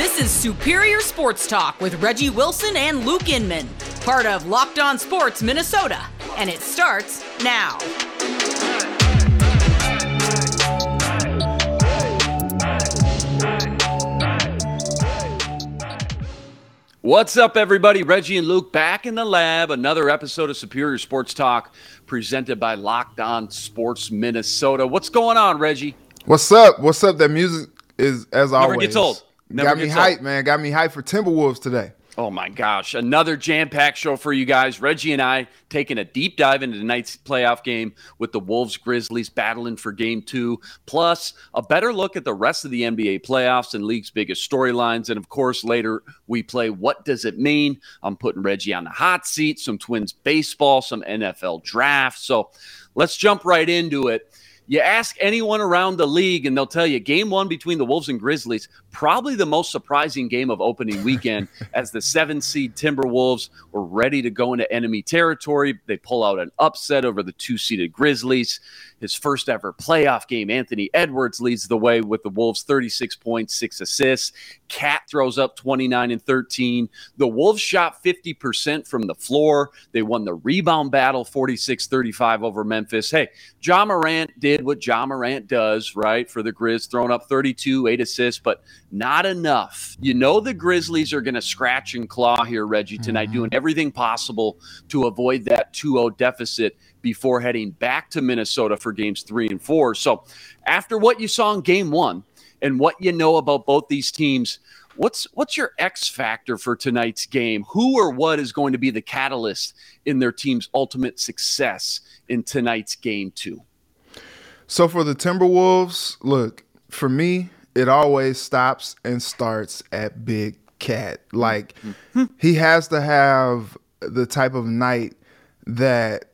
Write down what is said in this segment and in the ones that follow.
This is Superior Sports Talk with Reggie Wilson and Luke Inman, part of Locked On Sports Minnesota, and it starts now. What's up, everybody? Reggie and Luke back in the lab. Another episode of Superior Sports Talk presented by Locked On Sports Minnesota. What's going on, Reggie? What's up? What's up? That music is as Never always. gets old. Never got me hyped, old. man. Got me hyped for Timberwolves today. Oh my gosh, another jam-packed show for you guys. Reggie and I taking a deep dive into tonight's playoff game with the Wolves Grizzlies battling for game 2, plus a better look at the rest of the NBA playoffs and league's biggest storylines and of course later we play what does it mean? I'm putting Reggie on the hot seat, some Twins baseball, some NFL draft. So, let's jump right into it. You ask anyone around the league, and they'll tell you game one between the Wolves and Grizzlies, probably the most surprising game of opening weekend as the seven seed Timberwolves were ready to go into enemy territory. They pull out an upset over the two seeded Grizzlies. His first ever playoff game, Anthony Edwards leads the way with the Wolves 36 points, six assists. Cat throws up 29 and 13. The Wolves shot 50% from the floor. They won the rebound battle 46 35 over Memphis. Hey, Ja Morant did what Ja Morant does, right? For the Grizz, throwing up 32, eight assists, but not enough. You know, the Grizzlies are going to scratch and claw here, Reggie, tonight, mm-hmm. doing everything possible to avoid that 2 0 deficit before heading back to Minnesota for games three and four. So, after what you saw in game one and what you know about both these teams, what's what's your X factor for tonight's game? Who or what is going to be the catalyst in their team's ultimate success in tonight's game two? So for the Timberwolves, look, for me, it always stops and starts at Big Cat. Like mm-hmm. he has to have the type of night that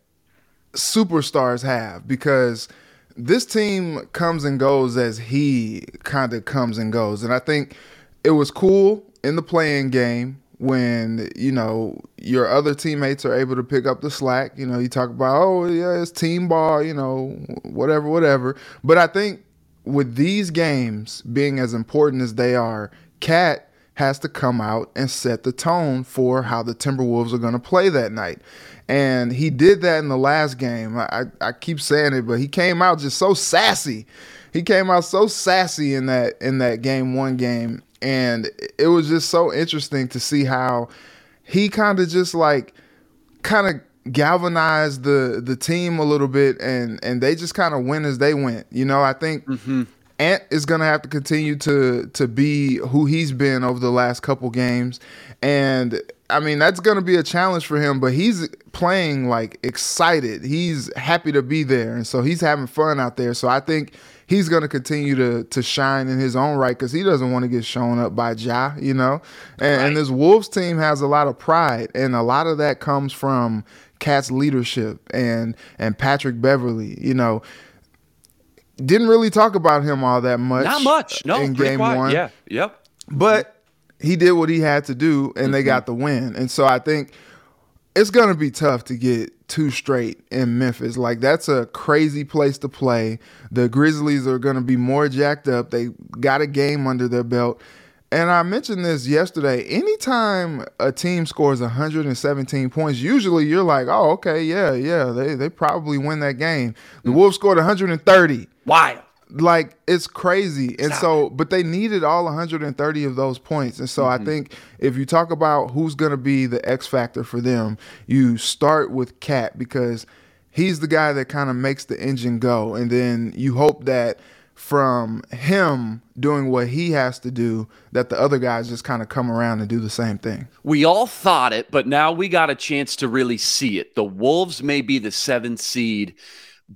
superstars have because this team comes and goes as he kind of comes and goes. And I think it was cool in the playing game when, you know, your other teammates are able to pick up the slack. You know, you talk about, oh, yeah, it's team ball, you know, whatever, whatever. But I think with these games being as important as they are, Cat has to come out and set the tone for how the Timberwolves are going to play that night. And he did that in the last game. I, I keep saying it, but he came out just so sassy. He came out so sassy in that in that game one game. And it was just so interesting to see how he kind of just like kind of galvanized the the team a little bit and and they just kind of went as they went. You know, I think mm-hmm. Ant is going to have to continue to to be who he's been over the last couple games, and I mean that's going to be a challenge for him. But he's playing like excited. He's happy to be there, and so he's having fun out there. So I think he's going to continue to to shine in his own right because he doesn't want to get shown up by Ja, you know. And, and this Wolves team has a lot of pride, and a lot of that comes from Cat's leadership and and Patrick Beverley, you know didn't really talk about him all that much. Not much. No, in game quiet. one. Yeah. Yep. But he did what he had to do, and they mm-hmm. got the win. And so I think it's going to be tough to get two straight in Memphis. Like that's a crazy place to play. The Grizzlies are going to be more jacked up. They got a game under their belt. And I mentioned this yesterday. Anytime a team scores 117 points, usually you're like, "Oh, okay, yeah, yeah, they they probably win that game." The mm. Wolves scored 130 Wild. like it's crazy. And so but they needed all 130 of those points. And so i mm-hmm. think if you talk about who's going to be the x factor for them you start with cat because he's the guy that kind of makes the engine go. And then you hope that from him doing what he has to do that the other guys just kind of come around and do the same thing. We all thought it, but now we got a chance to really see it. The Wolves may be the seventh seed,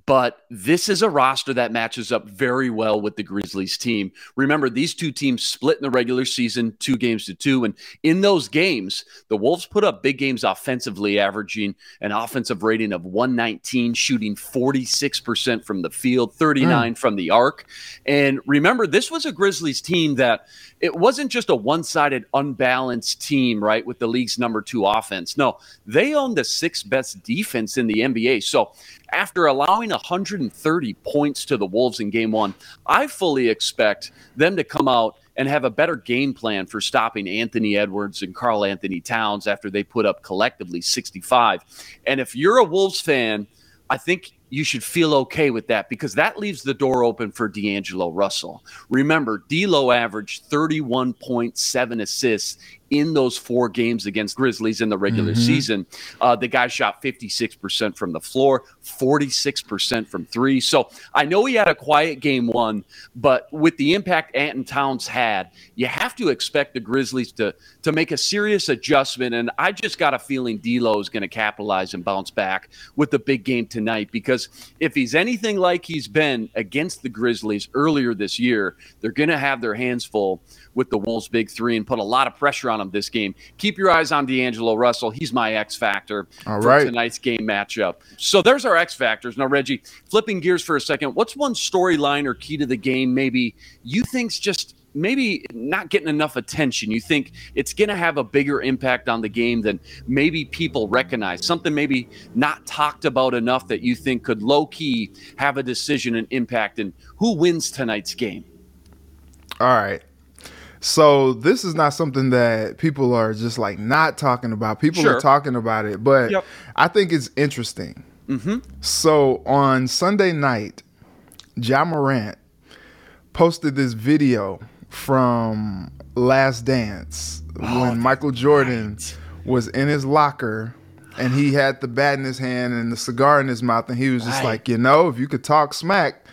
but this is a roster that matches up very well with the Grizzlies team. Remember, these two teams split in the regular season, two games to two. And in those games, the Wolves put up big games offensively, averaging an offensive rating of 119, shooting 46% from the field, 39 hmm. from the arc. And remember, this was a Grizzlies team that it wasn't just a one sided, unbalanced team, right, with the league's number two offense. No, they own the sixth best defense in the NBA. So after allowing 130 points to the Wolves in game one, I fully expect them to come out and have a better game plan for stopping Anthony Edwards and Karl-Anthony Towns after they put up collectively 65. And if you're a Wolves fan, I think you should feel okay with that because that leaves the door open for D'Angelo Russell. Remember, D'Lo averaged 31.7 assists in those four games against Grizzlies in the regular mm-hmm. season. Uh, the guy shot 56% from the floor, 46% from three. So I know he had a quiet game one, but with the impact Anton Towns had, you have to expect the Grizzlies to to make a serious adjustment. And I just got a feeling D'Lo is going to capitalize and bounce back with the big game tonight because if he's anything like he's been against the Grizzlies earlier this year, they're going to have their hands full with the Wolves' big three and put a lot of pressure on them this game. Keep your eyes on D'Angelo Russell. He's my X factor All for right. tonight's game matchup. So there's our X factors. Now, Reggie, flipping gears for a second, what's one storyline or key to the game maybe you think's just maybe not getting enough attention. You think it's going to have a bigger impact on the game than maybe people recognize. Something maybe not talked about enough that you think could low key have a decision and impact in who wins tonight's game. All right. So this is not something that people are just like not talking about. People sure. are talking about it, but yep. I think it's interesting. Mm-hmm. So on Sunday night, Ja Morant posted this video from Last Dance oh, when Michael Jordan right. was in his locker and he had the bat in his hand and the cigar in his mouth and he was just right. like, you know, if you could talk smack,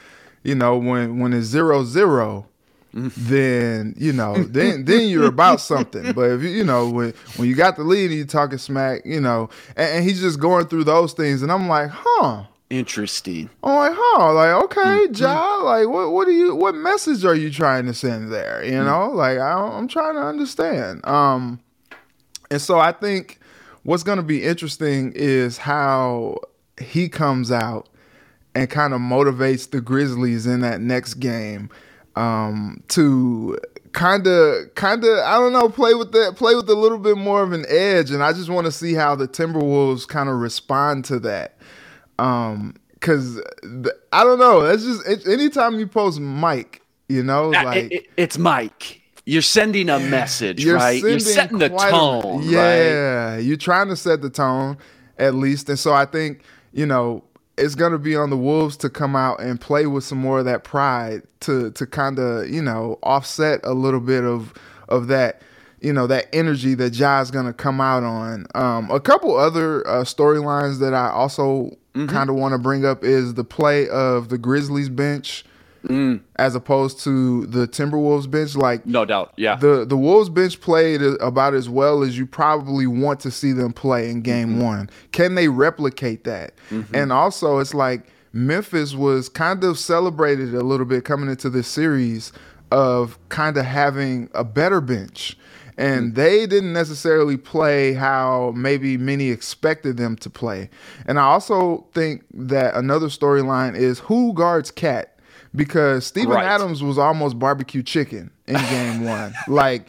you know, when when it's zero zero, then you know then then you're about something. But if you you know when when you got the lead and you're talking smack you know and, and, he's just going through those things and i'm like huh. Interesting. I'm like huh like okay mm-hmm. Ja like what what do you what message are you trying to send there? You mm-hmm. know like I, i'm trying to understand. Um and so i think what's going to be interesting is how he comes out and kind of motivates the grizzlies in that next game um, to kind of kind of I don't know play with that play with a little bit more of an edge and I just want to see how the Timberwolves kind of respond to that. Um cuz I don't know that's just it, anytime you post Mike you know like it, it, it's Mike. You're sending a message you're right? You're setting the tone a, yeah right? you're trying to set the tone at least and so I think you know it's going to be on the Wolves to come out and play with some more of that pride to to kind of you know offset a little bit of of that you know that energy that Ja's going to come out on. Um, a couple other uh, storylines that I also mm-hmm. kind of want to bring up is the play of the Grizzlies bench mm. as opposed to the Timberwolves bench. Like no doubt, yeah. The the Wolves bench played about as well as you probably want to see them play in Game mm-hmm. One. Can they replicate that? Mm-hmm. And also, it's like Memphis was kind of celebrated a little bit coming into this series of kind of having a better bench and mm. they didn't necessarily play how maybe many expected them to play. And I also think that another storyline is who guards KAT because Steven right. Adams was almost barbecue chicken in game one. Like,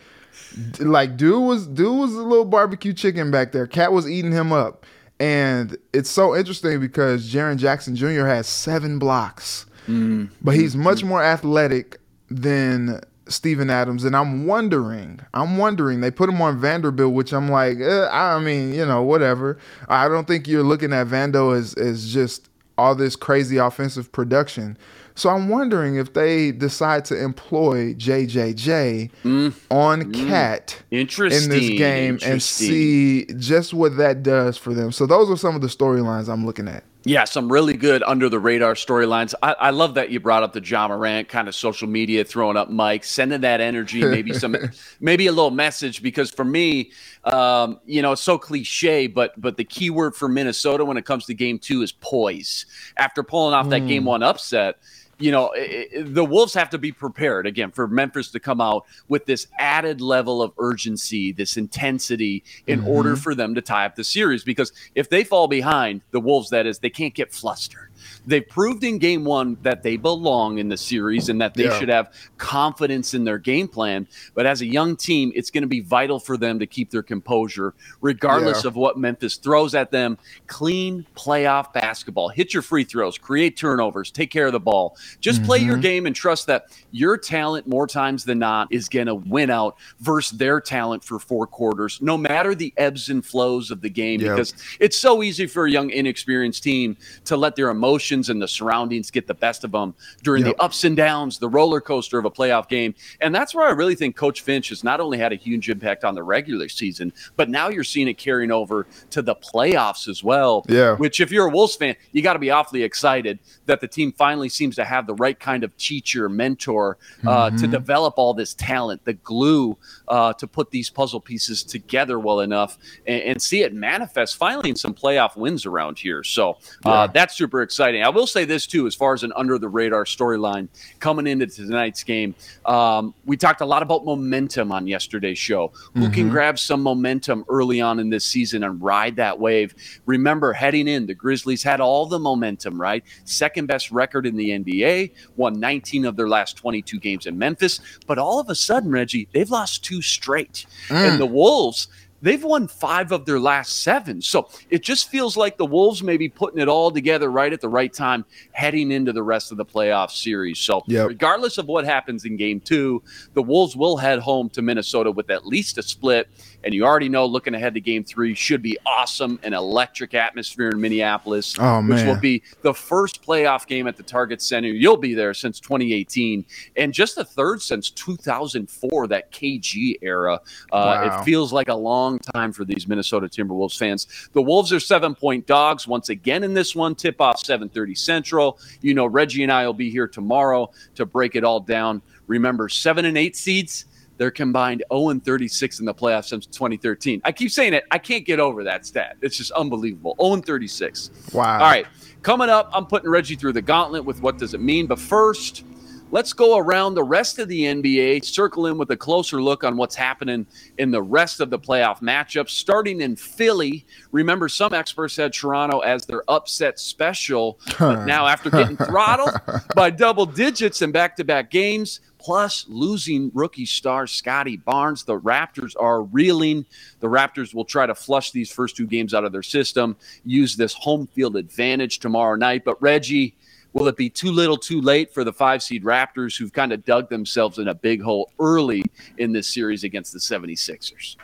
like dude was dude was a little barbecue chicken back there. Cat was eating him up, and it's so interesting because Jaren Jackson Jr. has seven blocks, mm. but he's much more athletic than Steven Adams, and I'm wondering, I'm wondering. They put him on Vanderbilt, which I'm like, eh, I mean, you know, whatever. I don't think you're looking at Vando as as just all this crazy offensive production. So I'm wondering if they decide to employ JJJ mm. on mm. KAT in this game and see just what that does for them. So those are some of the storylines I'm looking at. Yeah, some really good under the radar storylines. I, I, love that you brought up the Ja Morant kind of social media, throwing up Mike, sending that energy, maybe some, maybe a little message. Because for me, um, you know, it's so cliche, but but the key word for Minnesota when it comes to Game Two is poise. After pulling off that mm. Game One upset, you know, it, the Wolves have to be prepared again for Memphis to come out with this added level of urgency, this intensity in mm-hmm. order for them to tie up the series. Because if they fall behind, the Wolves, that is, they can't get flustered. They proved in game one that they belong in the series and that they yeah. should have confidence in their game plan. But as a young team, it's going to be vital for them to keep their composure, regardless yeah. of what Memphis throws at them. Clean playoff basketball. Hit your free throws, create turnovers, take care of the ball. Just mm-hmm. play your mm-hmm. game and trust that your talent, more times than not, is going to win out versus their talent for four quarters, no matter the ebbs and flows of the game, because it's so easy for a young, inexperienced team to let their emotions and the surroundings get the best of them during yep. the ups and downs, the roller coaster of a playoff game. And that's where I really think Coach Finch has not only had a huge impact on the regular season, but now you're seeing it carrying over to the playoffs as well. Yeah. Which, if you're a Wolves fan, you got to be awfully excited that the team finally seems to have the right kind of teacher, mentor uh, mm-hmm. to develop all this talent, the glue uh, to put these puzzle pieces together well enough and, and, see it manifest finally in some playoff wins around here. So uh, yeah. that's super exciting. I will say this too, as far as an under the radar storyline coming into tonight's game. Um, we talked a lot about momentum on yesterday's show. Who mm-hmm. can grab some momentum early on in this season and ride that wave? Remember, heading in, the Grizzlies had all the momentum, right? Second best record in the NBA, won 19 of their last 22 games in Memphis. But all of a sudden, Reggie, they've lost two straight. Mm. And the Wolves, they've won five of their last seven. So it just feels like the Wolves may be putting it all together right at the right time, heading into the rest of the playoff series. So, yep. regardless of what happens in game two, the Wolves will head home to Minnesota with at least a split. And you already know, looking ahead to game three, should be awesome an electric atmosphere in Minneapolis, oh, which will be the first playoff game at the Target Center. You'll be there since 2018 and just the third since 2004, that KG era. Uh, wow. It feels like a long time for these Minnesota Timberwolves fans. The Wolves are seven point dogs once again in this one. Tip off 7:30 Central. You know, Reggie and I will be here tomorrow to break it all down. Remember, seven and eight seeds they're combined 0 and 36 in the playoffs since 2013. I keep saying it. I can't get over that stat. It's just unbelievable. 0 and 36. Wow. All right. Coming up, I'm putting Reggie through the gauntlet with what does it mean. But first, let's go around the rest of the NBA, circle in with a closer look on what's happening in the rest of the playoff matchups, starting in Philly. Remember, some experts had Toronto as their upset special, but now after getting throttled by double digits in back to back games, plus losing rookie star Scottie Barnes. The Raptors are reeling. The Raptors will try to flush these first two games out of their system, use this home field advantage tomorrow night. But Reggie, will it be too little too late for the five seed Raptors who've kind of dug themselves in a big hole early in this series against the 76ers?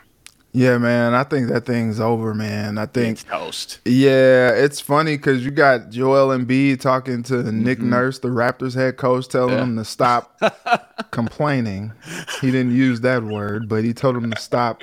Yeah, man, I think that thing's over, man. I think it's toast. Yeah, it's funny because you got Joel Embiid talking to mm-hmm. Nick Nurse, the Raptors head coach, telling yeah. him to stop complaining. He didn't use that word, but he told him to stop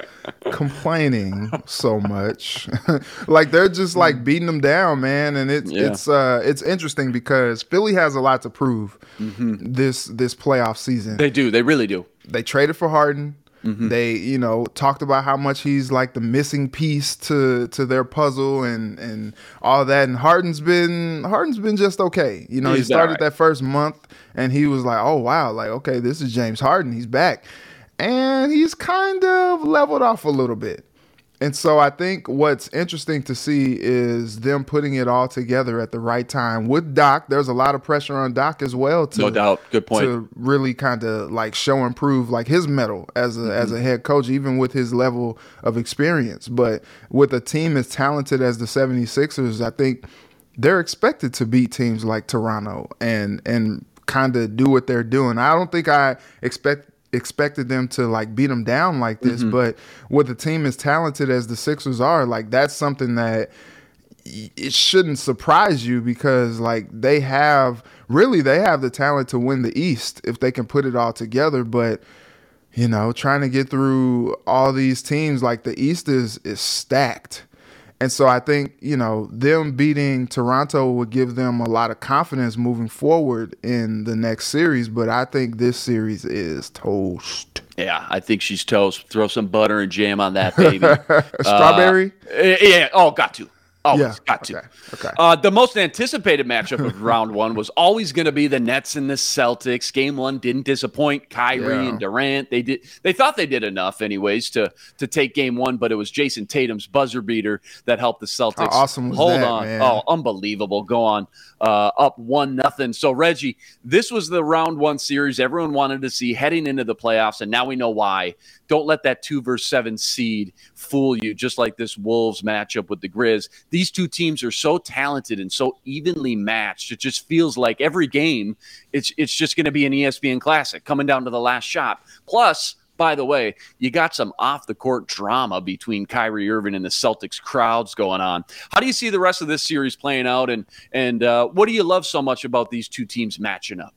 complaining so much. like they're just like mm. beating them down, man. And it's yeah. it's uh it's interesting because Philly has a lot to prove mm-hmm. this this playoff season. They do. They really do. They traded for Harden. Mm-hmm. They, you know, talked about how much he's like the missing piece to to their puzzle and and all that. And Harden's been Harden's been just okay. You know, he's he started right. that first month and he was like, oh wow, like okay, this is James Harden. He's back, and he's kind of leveled off a little bit. And so I think what's interesting to see is them putting it all together at the right time with Doc. There's a lot of pressure on Doc as well to no doubt, good point, to really kind of like show and prove like his mettle as a mm-hmm. as a head coach, even with his level of experience. But with a team as talented as the 76ers, I think they're expected to beat teams like Toronto and and kind of do what they're doing. I don't think I expect expected them to like beat them down like this, mm-hmm. but with a team as talented as the Sixers are, like that's something that it shouldn't surprise you because like they have really they have the talent to win the East if they can put it all together, but you know, trying to get through all these teams like the East is is stacked. And so I think, you know, them beating Toronto would give them a lot of confidence moving forward in the next series. But I think this series is toast. Yeah, I think she's toast. Throw some butter and jam on that baby. Strawberry? Uh, yeah. Oh, got to. Oh, Yeah, got to. okay, okay. Uh, the most anticipated matchup of round one was always going to be the Nets and the Celtics. Game one didn't disappoint. Kyrie Yeah. and Durant. They did. They thought they did enough, anyways, to to take game one. But it was Jayson Tatum's buzzer beater that helped the Celtics. How awesome was Hold that, on. man? Oh, unbelievable. Go on. Uh, up one nothing. So Reggie, this was the round one series everyone wanted to see heading into the playoffs, and now we know why. Don't let that two versus seven seed fool you, just like this Wolves matchup with the Grizz. These two teams are so talented and so evenly matched. It just feels like every game, it's it's just going to be an ESPN classic coming down to the last shot. Plus, by the way, you got some off the court drama between Kyrie Irving and the Celtics crowds going on. How do you see the rest of this series playing out, and and uh, what do you love so much about these two teams matching up?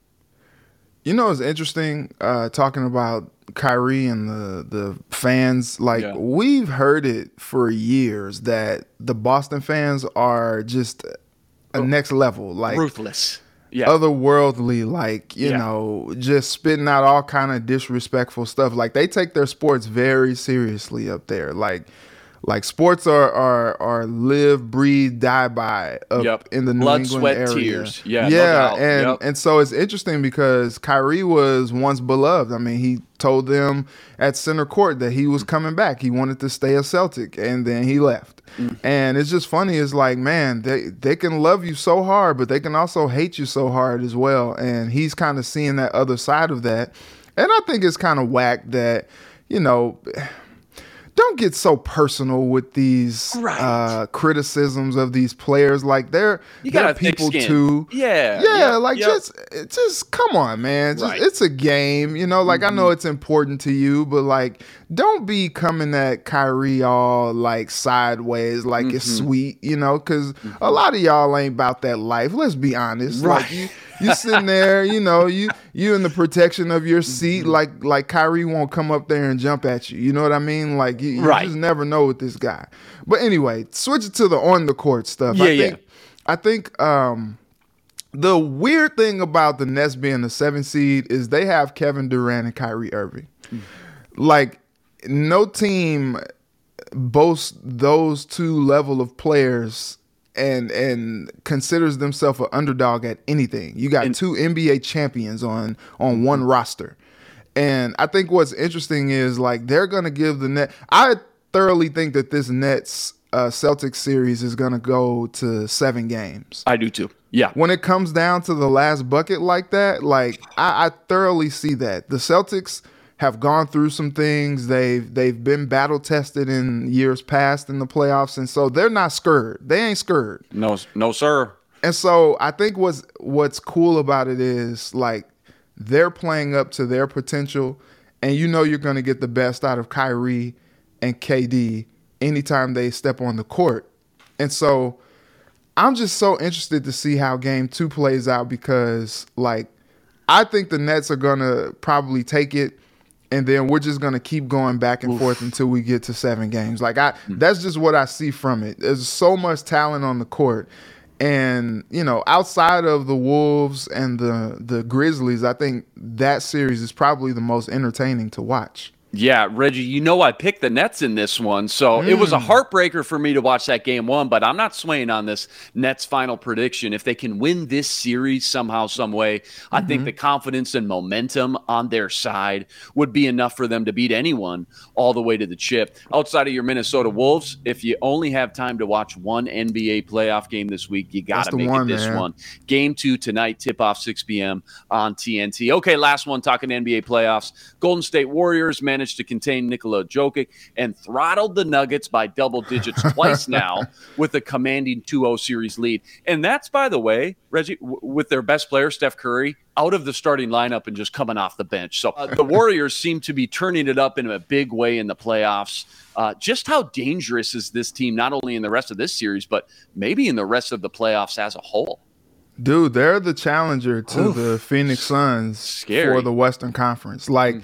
You know, it's interesting uh, talking about Kyrie and the the fans. Like Yeah. we've heard it for years that the Boston fans are just a oh. next level, like Ruthless. Yeah. otherworldly. Like you Yeah. know, just spitting out all kind of disrespectful stuff. Like they take their sports very seriously up there. Like. Like sports are are are live, breathe, die by up Yep. in the New Blood, England sweat, area. tears. Yeah, yeah, doubt. and Yep. and so it's interesting because Kyrie was once beloved. I mean, he told them at center court that he was coming back. He wanted to stay a Celtic, and then he left. Mm. And it's just funny. It's like, man, they they can love you so hard, but they can also hate you so hard as well. And he's kind of seeing that other side of that. And I think it's kind of whack that, you know. Don't get so personal with these Right. uh, criticisms of these players. Like they're You they're got people too. Yeah. Yeah, Yep, like yep. just just come on, man. Just Right. it's a game, you know. Like I Mm-hmm. know it's important to you, but like don't be coming at Kyrie all like sideways, like it's Mm-hmm. sweet, you know, because a lot of y'all ain't about that life. Let's be honest. Like Right. you, you sitting there, you know, you you in the protection of your seat, Mm-hmm. like like Kyrie won't come up there and jump at you. You know what I mean? Like you, you Right. just never know with this guy. But anyway, switch it to the on the court stuff. I Yeah, yeah. think I think um the weird thing about the Nets being the seven seed is they have Kevin Durant and Kyrie Irving. Like no team boasts those two level of players and and considers themselves an underdog at anything. You got two NBA champions on on one roster. And I think what's interesting is like they're gonna give the net I thoroughly think that this Nets uh, Celtics series is gonna go to seven games I do too. Yeah. when it comes down to the last bucket like that, like I, I thoroughly see that the Celtics have gone through some things. They've they've been battle tested in years past in the playoffs, and so they're not scared. They ain't scared. No, no, sir. And so I think what's what's cool about it is like they're playing up to their potential, and you know you're going to get the best out of Kyrie and KD anytime they step on the court. And so I'm just so interested to see how game two plays out because like I think the Nets are gonna probably take it. And then we're just gonna keep going back and forth until we get to seven games. Like I, hmm. that's just what I see from it. There's so much talent on the court, and you know, outside of the Wolves and the the Grizzlies, I think that series is probably the most entertaining to watch. Yeah, Reggie, you know I picked the Nets in this one, so it was a hmm. heartbreaker for me to watch that game one. But I'm not swaying on this Nets final prediction. If they can win this series somehow, some way, I think mm-hmm. the confidence and momentum on their side would be enough for them to beat anyone all the way to the chip. Outside of your Minnesota Wolves, if you only have time to watch one NBA playoff game this week, you got to make one, it this man. one. Game two tonight, tip off 6 p.m. on TNT. Okay, last one talking NBA playoffs. Golden State Warriors managed to contain Nikola Jokic and throttled the Nuggets by double digits twice now with a commanding 2 0 series lead. And that's, by the way, Reggie, w- with their best player, Steph Curry, out of the starting lineup and just coming off the bench. So uh, the Warriors seem to be turning it up in a big way in the playoffs. Uh, just how dangerous is this team, not only in the rest of this series, but maybe in the rest of the playoffs as a whole? Dude, they're the challenger to the Phoenix Suns Scary. for the Western Conference. Like,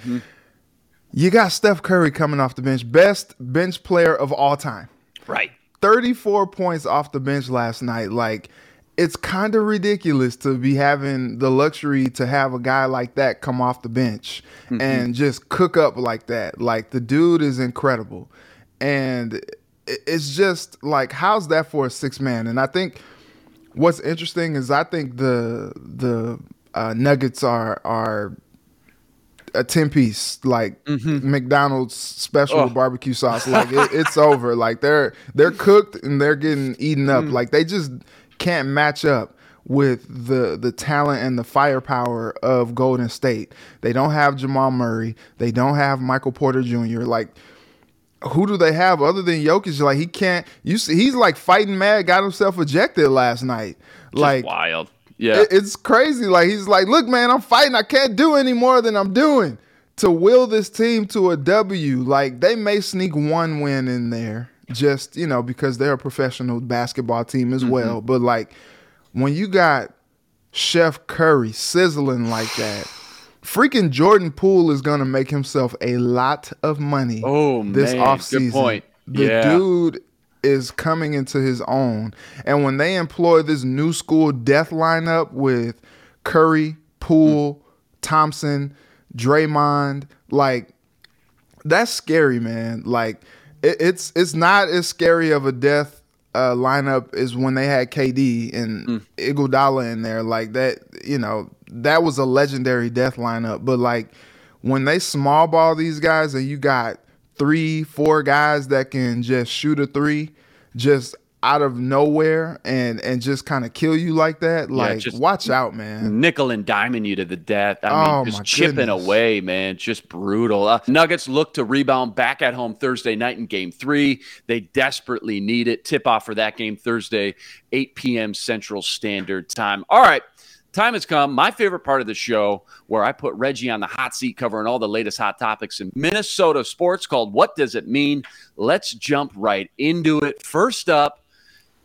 you got Steph Curry coming off the bench, best bench player of all time. Right. 34 points off the bench last night. Like, it's kind of ridiculous to be having the luxury to have a guy like that come off the bench and just cook up like that. Like, the dude is incredible. And it's just like how's that for a six man? And I think what's interesting is I think the the uh, Nuggets are are a ten piece like mm-hmm. McDonald's special oh. barbecue sauce. Like it, it's over. Like they're they're cooked and they're getting eaten up. Mm. Like they just can't match up with the the talent and the firepower of Golden State. They don't have Jamal Murray. They don't have Michael Porter Jr. Like who do they have other than Jokic? Like he can't. You see, he's like fighting mad. Got himself ejected last night. Just like wild. Yeah, it, it's crazy. Like he's like, look, man, I'm fighting. I can't do any more than I'm doing to will this team to a W. Like they may sneak one win in there, just you know, because they're a professional basketball team as mm-hmm. well. But like when you got Chef Curry sizzling like that freaking Jordan Poole is going to make himself a lot of money oh, this man. offseason. Good point. The yeah. dude is coming into his own. And when they employ this new school death lineup with Curry, Poole, mm. Thompson, Draymond, like that's scary, man. Like it, it's it's not as scary of a death uh, lineup as when they had KD and mm. Iguodala in there. Like that, you know, that was a legendary death lineup. But like when they small ball these guys and you got three, four guys that can just shoot a three, just out of nowhere and and just kind of kill you like that, like yeah, watch out, man. Nickel and diamond you to the death. I oh, mean, just chipping goodness. away, man. Just brutal. Uh, Nuggets look to rebound back at home Thursday night in Game Three. They desperately need it. Tip off for that game Thursday, 8 p.m. Central Standard Time. All right time has come. My favorite part of the show, where I put Reggie on the hot seat covering all the latest hot topics in Minnesota sports, called What Does It Mean? Let's jump right into it. First up,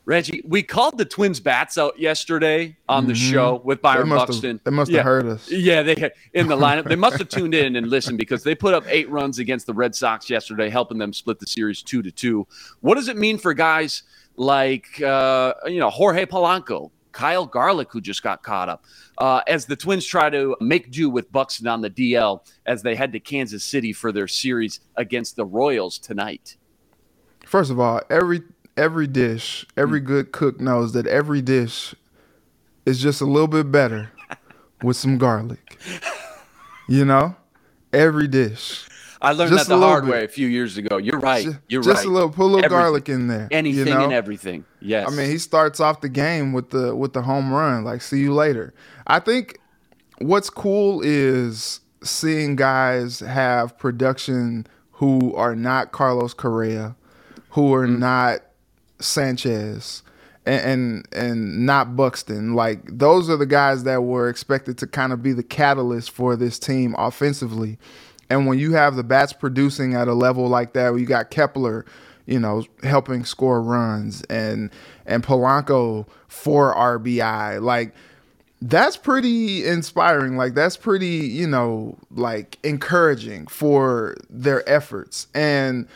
Reggie, we called the Twins bats out yesterday on the mm-hmm. show with Byron they Buxton. Have, they must have yeah. heard us. Yeah, they in the lineup. they must have tuned in and listened because they put up eight runs against the Red Sox yesterday, helping them split the series two to two. What does it mean for guys like uh, you know Jorge Polanco, Kyle Garlick, who just got caught up, uh, as the Twins try to make do with Buxton on the DL as they head to Kansas City for their series against the Royals tonight. First of all, every every dish, every good cook knows that every dish is just a little bit better with some garlic. You know, every dish. I learned just that the hard bit. way a few years ago. You're right. You're just right. Just a little, put a little everything. garlic in there. Anything you know? and everything. Yes. I mean, he starts off the game with the with the home run. Like, see you later. I think what's cool is seeing guys have production who are not Carlos Correa, who are mm-hmm. not Sanchez, and, and and not Buxton. Like those are the guys that were expected to kind of be the catalyst for this team offensively. And when you have the bats producing at a level like that, where you got Kepler, you know, helping score runs and and Polanco for RBI, like that's pretty inspiring. Like that's pretty, you know, like encouraging for their efforts. And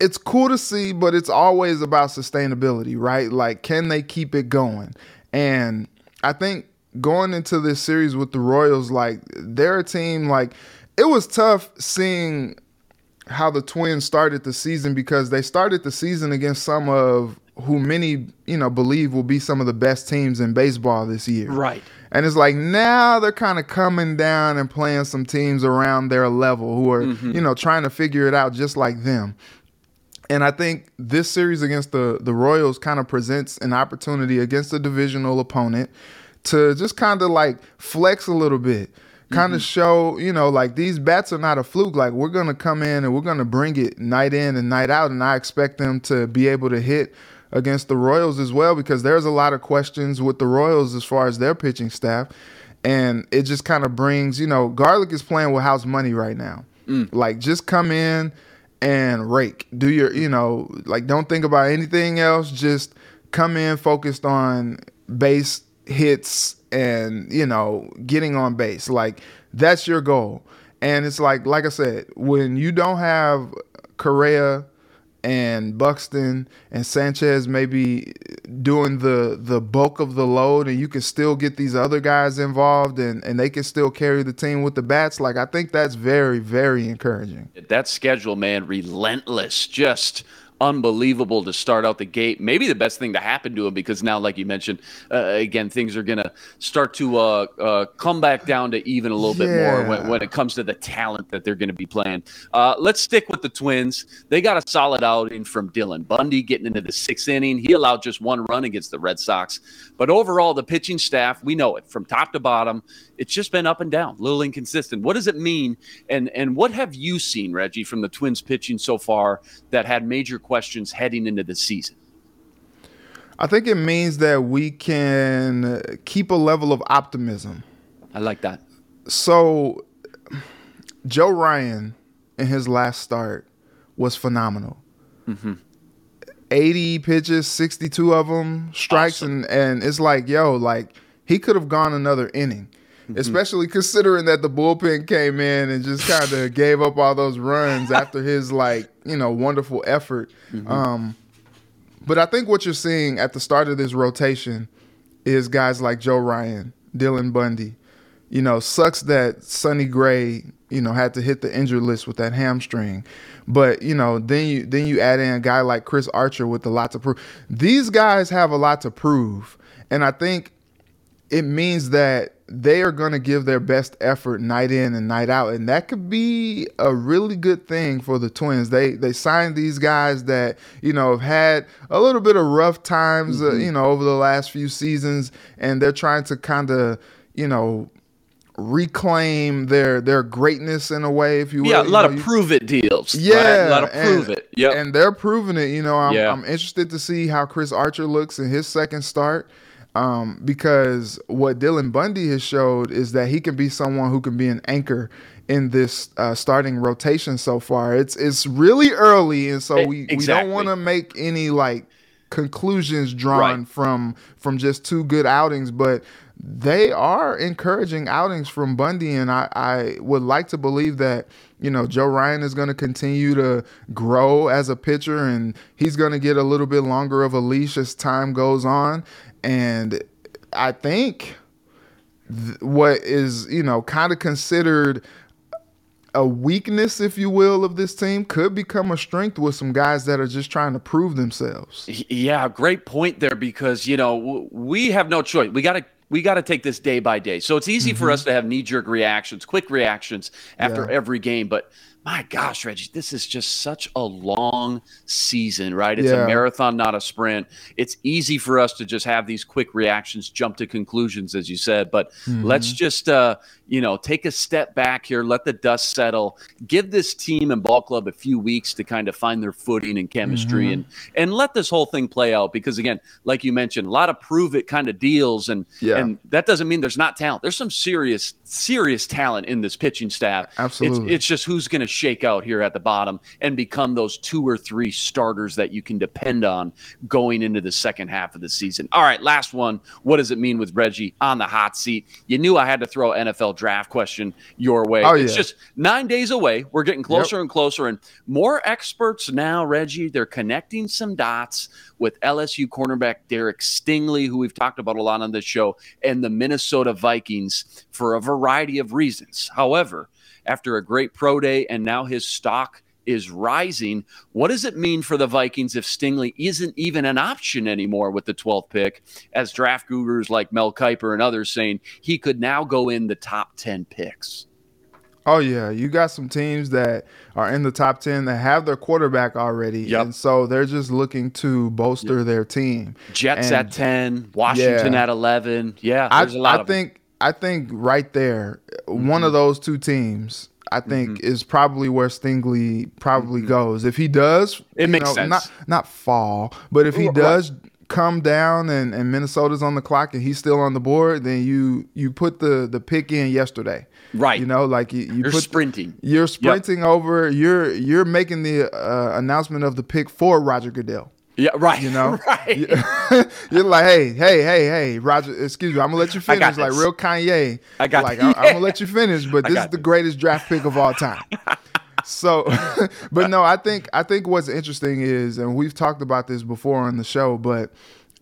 it's cool to see, but it's always about sustainability, right? Like can they keep it going? And I think going into this series with the Royals, like they're a team like it was tough seeing how the Twins started the season because they started the season against some of who many you know believe will be some of the best teams in baseball this year. Right. And it's like now they're kind of coming down and playing some teams around their level who are mm-hmm. you know trying to figure it out just like them. And I think this series against the the Royals kind of presents an opportunity against a divisional opponent to just kind of like flex a little bit kind of mm-hmm. show, you know, like these bats are not a fluke. Like we're gonna come in and we're gonna bring it night in and night out, and I expect them to be able to hit against the Royals as well because there's a lot of questions with the Royals as far as their pitching staff, and it just kind of brings, you know, Garlick is playing with house money right now. Mm. Like just come in and rake. Do your, you know, like don't think about anything else. Just come in focused on base hits and you know getting on base. Like that's your goal. And it's like like i said when you don't have correa and buxton and sanchez maybe doing the the bulk of the load and you can still get these other guys involved and and they can still carry the team with the bats like i think that's very very encouraging. That schedule man relentless. Just unbelievable to start out the gate. Maybe the best thing to happen to him because now, like you mentioned, uh, again, things are going to start to uh, uh, come back down to even a little Yeah. bit more when, when it comes to the talent that they're going to be playing. Uh, let's stick with the Twins. They got a solid outing from Dylan Bundy getting into the sixth inning. He allowed just one run against the Red Sox. But overall, the pitching staff, we know it from top to bottom. It's just been up and down, a little inconsistent. What does it mean? And and what have you seen, Reggie, from the Twins pitching so far that had major questions heading into the season? I think it means that we can keep a level of optimism. I like that. So, Joe Ryan in his last start was phenomenal. Mm-hmm. 80 pitches, 62 of them, strikes, and, and it's like, yo, like he could have gone another inning, especially considering that the bullpen came in and just kind of gave up all those runs after his, like, you know, wonderful effort. Um, but I think what you're seeing at the start of this rotation is guys like Joe Ryan, Dylan Bundy. You know, sucks that Sonny Gray, you know, had to hit the injured list with that hamstring. But, you know, then you then you add in a guy like Chris Archer with a lot to prove. These guys have a lot to prove. And I think it means that they are going to give their best effort night in and night out and that could be a really good thing for the twins they they signed these guys that you know have had a little bit of rough times uh, you know over the last few seasons and they're trying to kind of you know reclaim their their greatness in a way if you will Yeah, a You lot know, of prove it deals. right? yeah, a lot of prove and- it. Yeah, and they're proving it. You know, I'm, Yeah. I'm interested to see how Chris Archer looks in his second start, um, because what Dylan Bundy has showed is that he can be someone who can be an anchor in this uh, starting rotation so far. It's it's really early, and so we, we don't want to make any like conclusions drawn Right. from from just two good outings, but they are encouraging outings from Bundy, and I, I would like to believe that you know Joe Ryan is going to continue to grow as a pitcher, and he's going to get a little bit longer of a leash as time goes on, and I think th- what is you know kind of considered a weakness, if you will, of this team could become a strength with some guys that are just trying to prove themselves. Yeah, great point there because you know w- we have no choice. We got to we got to take this day by day. So it's easy for us to have knee jerk reactions, quick reactions after Mm-hmm. Yeah. every game. But my gosh, Reggie, this is just such a long season, right? It's Yeah. a marathon, not a sprint. It's easy for us to just have these quick reactions, jump to conclusions, as you said. But Mm-hmm. let's just uh, you know take a step back here, let the dust settle, give this team and ball club a few weeks to kind of find their footing and chemistry, Mm-hmm. and and let this whole thing play out. Because again, like you mentioned, a lot of prove it kind of deals, and Yeah. and that doesn't mean there's not talent. There's some serious serious talent in this pitching staff. Absolutely. it's, it's just who's going to shake out here at the bottom and become those two or three starters that you can depend on going into the second half of the season. All right, last one. What does it mean with Reggie on the hot seat? You knew I had to throw an NFL draft question your way. Oh, it's yeah. just nine days away. We're getting closer and closer, and more experts now, Reggie. They're connecting some dots with LSU cornerback Derek Stingley, who we've talked about a lot on this show, and the Minnesota Vikings for a variety of reasons. However, after a great pro day and now his stock is rising, what does it mean for the Vikings if Stingley isn't even an option anymore with the 12th pick? As draft gurus like Mel Kiper and others saying he could now go in the top 10 picks. Oh yeah, you got some teams that are in the top ten that have their quarterback already, Yep. and so they're just looking to bolster their team. Jets And- at 10, Washington Yeah. at 11. Yeah, I, there's a lot I think I think right there, one Mm-hmm. of those two teams, I think, is probably where Stingley probably goes. If he does, Mm-hmm. It makes know, sense. Not not fall, but if he does come down and, and Minnesota's on the clock and he's still on the board, then you you put the the pick in yesterday. Right. You know, like you, you You're put sprinting. You're sprinting over. You're you're making the uh, announcement of the pick for Roger Goodell. Yeah, right. You know, right. you're like, hey, hey, hey, hey, Roger. Excuse me, I'm gonna let you finish, like this. real Kanye. I got like. I'm, I'm gonna let you finish, but this is the this. greatest draft pick of all time. so, but no, I think I think what's interesting is, and we've talked about this before on the show, but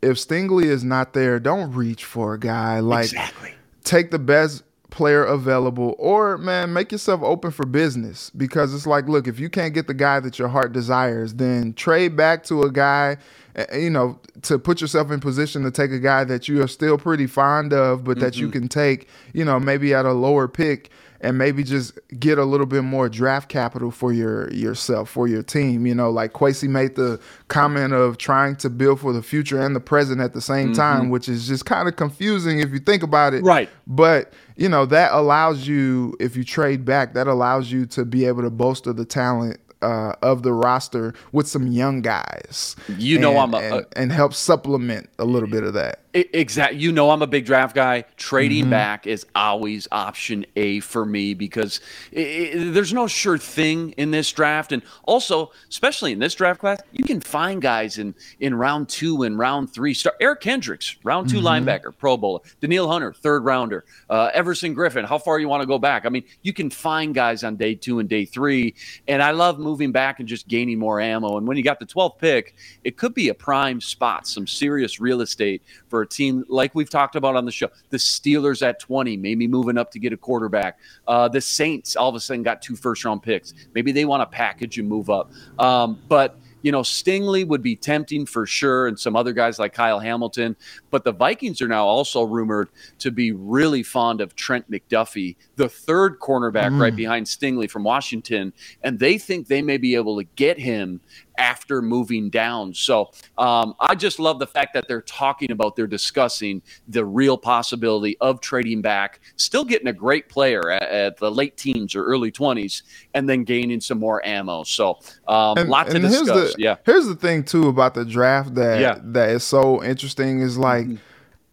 if Stingley is not there, don't reach for a guy like exactly. take the best player available or man make yourself open for business because it's like look if you can't get the guy that your heart desires then trade back to a guy eh, you know to put yourself in position to take a guy that you are still pretty fond of but mm-hmm. that you mm-hmm. can take you know maybe at a lower pick and maybe just get a little bit more draft capital for your yourself for your team. You know, like Kwesi made the comment of trying to build for the future and the present at the same mm-hmm. time, which is just kind of confusing if you think about it. Right. But you know that allows you, if you trade back, that allows you to be able to bolster the talent uh, of the roster with some young guys. You know, and, I'm a, and, and, help supplement a little bit of that. Exactly. You know, I'm a big draft guy. Trading mm-hmm. back is always option A for me because it, it, there's no sure thing in this draft. And also, especially in this draft class, you can find guys in, in round two and round three. Start Eric Kendricks, round 2 mm-hmm. linebacker, Pro Bowler. Danielle Hunter, third rounder. Uh, Everson Griffen. how far you want to go back? I mean, you can find guys on day two and day three. And I love moving back and just gaining more ammo. And when you got the 12th pick, it could be a prime spot, some serious real estate for for a team like we've talked about on the show. The Steelers at 20, maybe moving up to get a quarterback. Uh, the Saints all of a sudden got two first round picks. Maybe they want to package and move up. Um, but you know, Stingley would be tempting for sure, and some other guys like Kyle Hamilton. But the Vikings are now also rumored to be really fond of Trent McDuffie, the third cornerback mm. right behind Stingley from Washington, and they think they may be able to get him after moving down. So um, I just love the fact that they're talking about, they're discussing the real possibility of trading back, still getting a great player at, at the late teens or early 20s, and then gaining some more ammo. So um, and, lot to discuss. The, yeah. Here's the thing too about the draft that yeah. that is so interesting is like. Mm-hmm.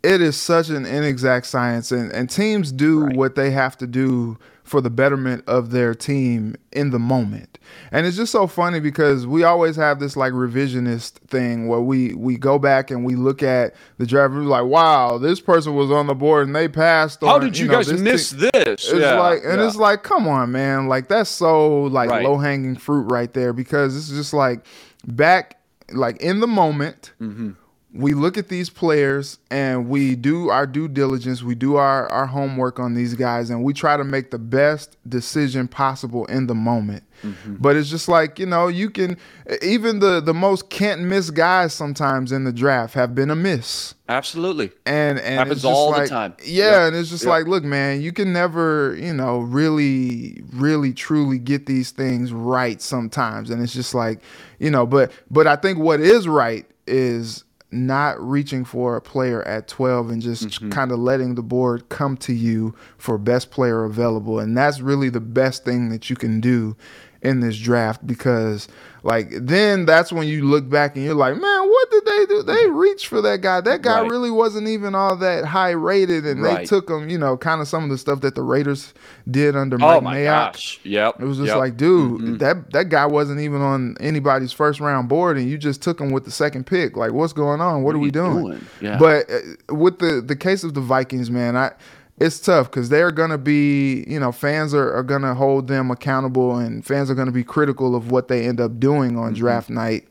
It is such an inexact science, and, and teams do right. what they have to do for the betterment of their team in the moment. And it's just so funny because we always have this like revisionist thing where we we go back and we look at the draft and we're like, wow, this person was on the board and they passed. How did you, you know, guys this miss this? It's yeah, like, and yeah. it's like, come on, man, like that's so like right. low hanging fruit right there because it's just like back like in the moment. Mm-hmm we look at these players and we do our due diligence, we do our, our homework on these guys, and we try to make the best decision possible in the moment. Mm-hmm. But it's just like, you know, you can even the the most can't miss guys sometimes in the draft have been a miss. Absolutely. And and happens all like, the time. Yeah, yep. and it's just yep. like, look, man, you can never, you know, really, really truly get these things right sometimes. And it's just like, you know, but but I think what is right is not reaching for a player at 12 and just mm-hmm. kind of letting the board come to you for best player available. And that's really the best thing that you can do in this draft because like then that's when you look back and you're like, man, what did they do? They reached for that guy. That guy right. really wasn't even all that high rated, and right. they took him. You know, kind of some of the stuff that the Raiders did under Mike oh my Mayock. Gosh. Yep. It was just yep. like, dude, mm-hmm. that that guy wasn't even on anybody's first round board, and you just took him with the second pick. Like, what's going on? What, what are, are we doing? doing? Yeah. But uh, with the the case of the Vikings, man, I it's tough because they're going to be, you know, fans are, are going to hold them accountable and fans are going to be critical of what they end up doing on mm-hmm. draft night.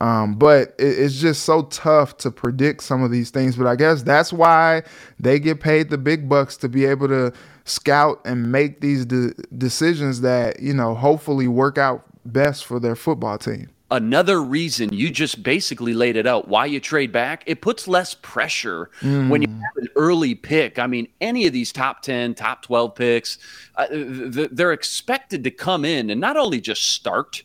Um, but it, it's just so tough to predict some of these things. But I guess that's why they get paid the big bucks to be able to scout and make these de- decisions that, you know, hopefully work out best for their football team another reason you just basically laid it out why you trade back it puts less pressure mm. when you mm. have an early pick i mean any of these top 10 top 12 picks uh, they're expected to come in and not only just start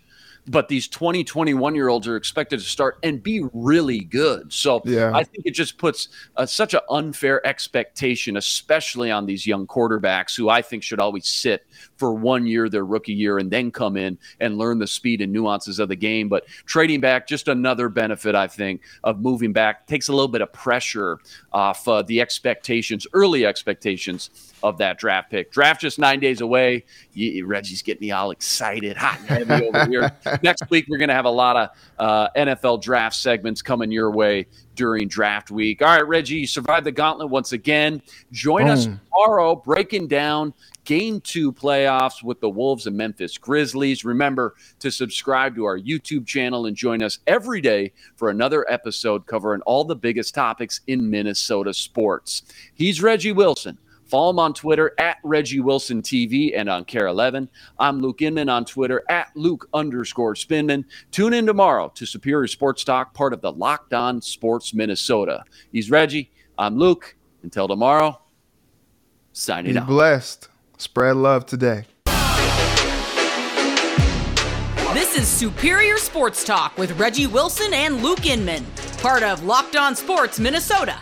but these 20, 21 year olds are expected to start and be really good. So yeah. I think it just puts uh, such an unfair expectation, especially on these young quarterbacks who I think should always sit for one year, their rookie year, and then come in and learn the speed and nuances of the game. But trading back, just another benefit, I think, of moving back takes a little bit of pressure off uh, the expectations, early expectations of that draft pick. Draft just nine days away. You, Reggie's getting me all excited, hot and heavy over here. Next week, we're going to have a lot of uh, NFL draft segments coming your way during draft week. All right, Reggie, you survived the gauntlet once again. Join us tomorrow breaking down game two playoffs with the Wolves and Memphis Grizzlies. Remember to subscribe to our YouTube channel and join us every day for another episode covering all the biggest topics in Minnesota sports. He's Reggie Wilson Follow him on Twitter at Reggie Wilson TV and on KARE 11. I'm Luke Inman on Twitter at Luke underscore Spinman. Tune in tomorrow to Superior Sports Talk, part of the Locked On Sports Minnesota. He's Reggie. I'm Luke. Until tomorrow, signing Be out. blessed. Spread love today. This is Superior Sports Talk with Reggie Wilson and Luke Inman, part of Locked On Sports Minnesota.